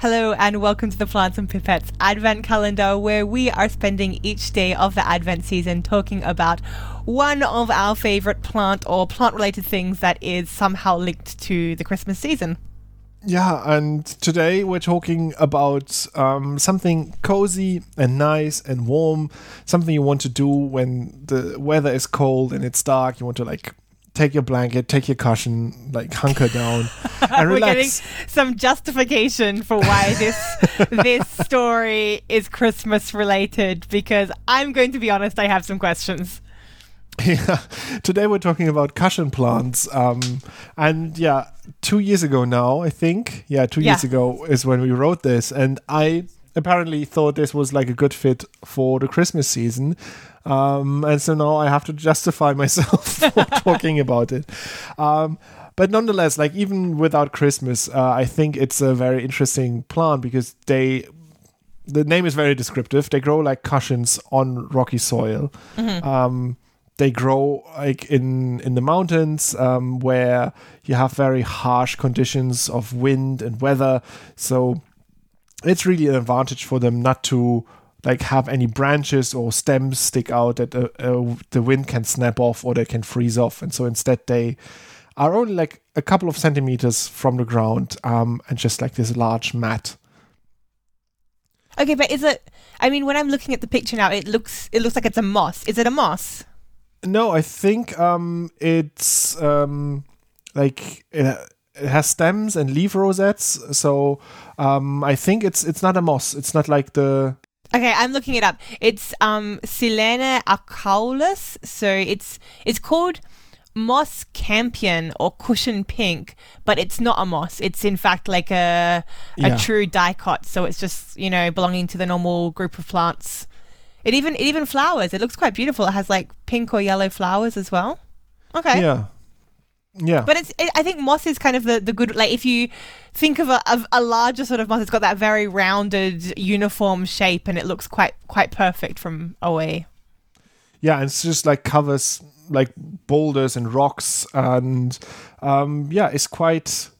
Hello, and welcome to the Plants and Pipettes Advent Calendar, where we are spending each day of the Advent season talking about one of our favorite plant or plant related things that is somehow linked to the Christmas season. Yeah, and today we're talking about um, something cozy and nice and warm, something you want to do when the weather is cold and it's dark. You want to like take your blanket, take your cushion, like hunker down and We're getting relax. some justification for why this this story is Christmas related because I'm going to be honest, I have some questions. yeah. Today we're talking about cushion plants. Um, and yeah, two years ago now, I think. Yeah, two years ago is when we wrote this, and I apparently thought this was like a good fit for the Christmas season. Um, and so now I have to justify myself for talking about it. Um, but nonetheless, like even without Christmas, uh, I think it's a very interesting plant because they the name is very descriptive. They grow like cushions on rocky soil. Um, they grow like in in the mountains um, where you have very harsh conditions of wind and weather. So it's really an advantage for them not to like have any branches or stems stick out that uh, uh, the wind can snap off or they can freeze off. And so instead they are only like a couple of centimeters from the ground um, and just like this large mat. Okay, but is it I mean when I'm looking at the picture now it looks it looks like it's a moss. Is it a moss? No, I think um, it's um, like it, it has stems and leaf rosettes. So um, I think it's it's not a moss. It's not like the Okay, I'm looking it up. It's um Silene acaulis, So it's it's called moss campion or cushion pink, but it's not a moss. It's in fact like a a Yeah. true dicot. So it's just you know belonging to the normal group of plants. It even it even flowers. It looks quite beautiful. It has like pink or yellow flowers as well. Okay. yeah yeah But it's it, I think moss is kind of the, the good like if you think of a, of a larger sort of moss, it's got that very rounded, uniform shape, and it looks quite quite perfect from away. yeah. And it's just like covers like boulders and rocks and um, yeah, it's quite.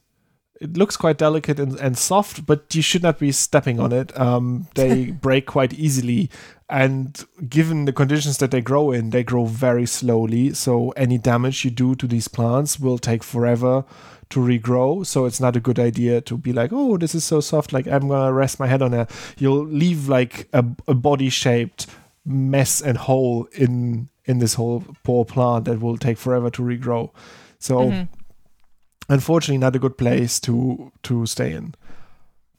It looks quite delicate and, and soft, but you should not be stepping on it. Um, they break quite easily, and given the conditions that they grow in, they grow very slowly. So any damage you do to these plants will take forever to regrow. So it's not a good idea to be like, oh, this is so soft. Like I'm gonna rest my head on it. You'll leave like a, a body shaped mess and hole in in this whole poor plant that will take forever to regrow. So unfortunately not a good place to to stay in.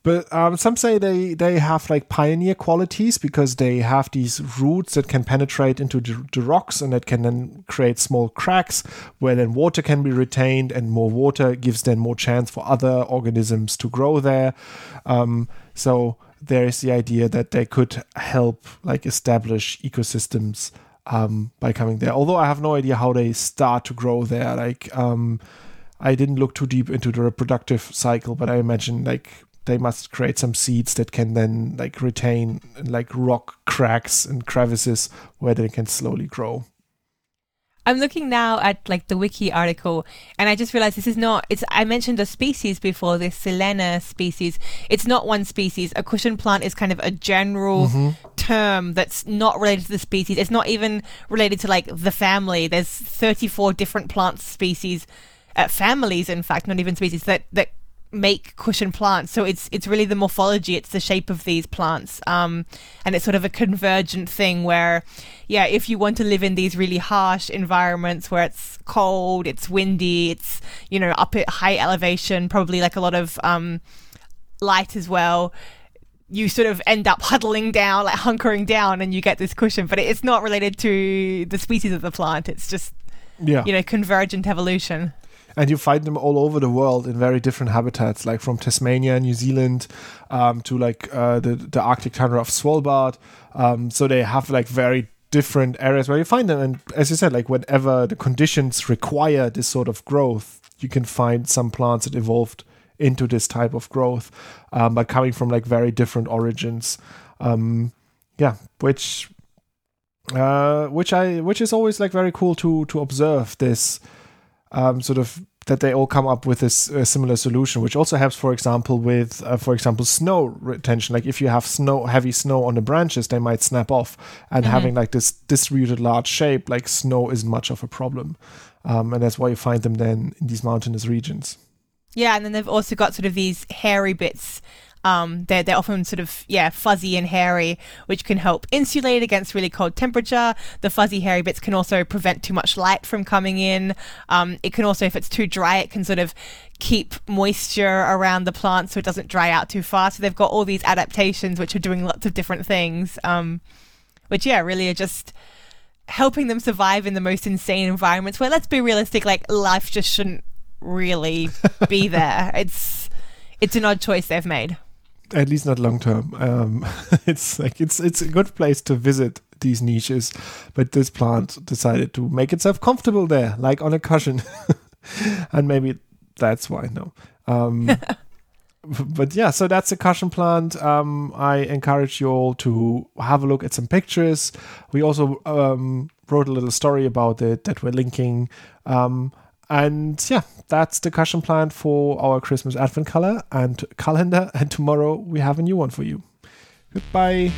But um, some say they they have like pioneer qualities because they have these roots that can penetrate into the, the rocks and that can then create small cracks where then water can be retained and more water gives then more chance for other organisms to grow there. Um, so there is the idea that they could help like establish ecosystems um, by coming there. Although I have no idea how they start to grow there. Like um, I didn't look too deep into the reproductive cycle, but I imagine like they must create some seeds that can then like retain like rock cracks and crevices where they can slowly grow. I'm looking now at like the wiki article, and I just realized this is not. It's I mentioned a species before, this Silene species. It's not one species. A cushion plant is kind of a general mm-hmm. term that's not related to the species. It's not even related to like the family. There's 34 different plant species, uh, families, in fact, not even species that that make cushion plants. So it's it's really the morphology, it's the shape of these plants, um, and it's sort of a convergent thing where, yeah, if you want to live in these really harsh environments where it's cold, it's windy, it's you know up at high elevation, probably like a lot of um, light as well. You sort of end up huddling down, like hunkering down, and you get this cushion. But it's not related to the species of the plant. It's just Yeah. you know convergent evolution. And you find them all over the world in very different habitats, like from Tasmania, New Zealand, um, to like uh, the the Arctic tundra of Svalbard. Um, so they have like very different areas where you find them, and as you said, like whenever the conditions require this sort of growth, you can find some plants that evolved into this type of growth, um, but coming from like very different origins. Um, yeah, which uh, which I which is always like very cool to to observe this um, sort of that they all come up with this uh, similar solution, which also helps, for example, with, uh, for example, snow retention. Like if you have snow, heavy snow on the branches, they might snap off. And Mm-hmm. having like this distributed large shape, like snow, isn't much of a problem. Um, and that's why you find them then in these mountainous regions. Yeah, and then they've also got sort of these hairy bits. Um, they're they're often sort of yeah fuzzy and hairy, which can help insulate against really cold temperature. The fuzzy hairy bits can also prevent too much light from coming in. Um, it can also, if it's too dry, it can sort of keep moisture around the plant so it doesn't dry out too fast. So they've got all these adaptations which are doing lots of different things. Um, which yeah, really are just helping them survive in the most insane environments where let's be realistic like life just shouldn't really be there it's it's an odd choice they've made At least not long term. Um, it's like it's it's a good place to visit these niches, but this plant decided to make itself comfortable there, like on a cushion, and maybe that's why. No. Um, but yeah, so that's a cushion plant. Um, I encourage you all to have a look at some pictures. We also um, wrote a little story about it that we're linking. Um, and yeah, that's the cushion plant for our Christmas advent color and calendar. And tomorrow we have a new one for you. Goodbye.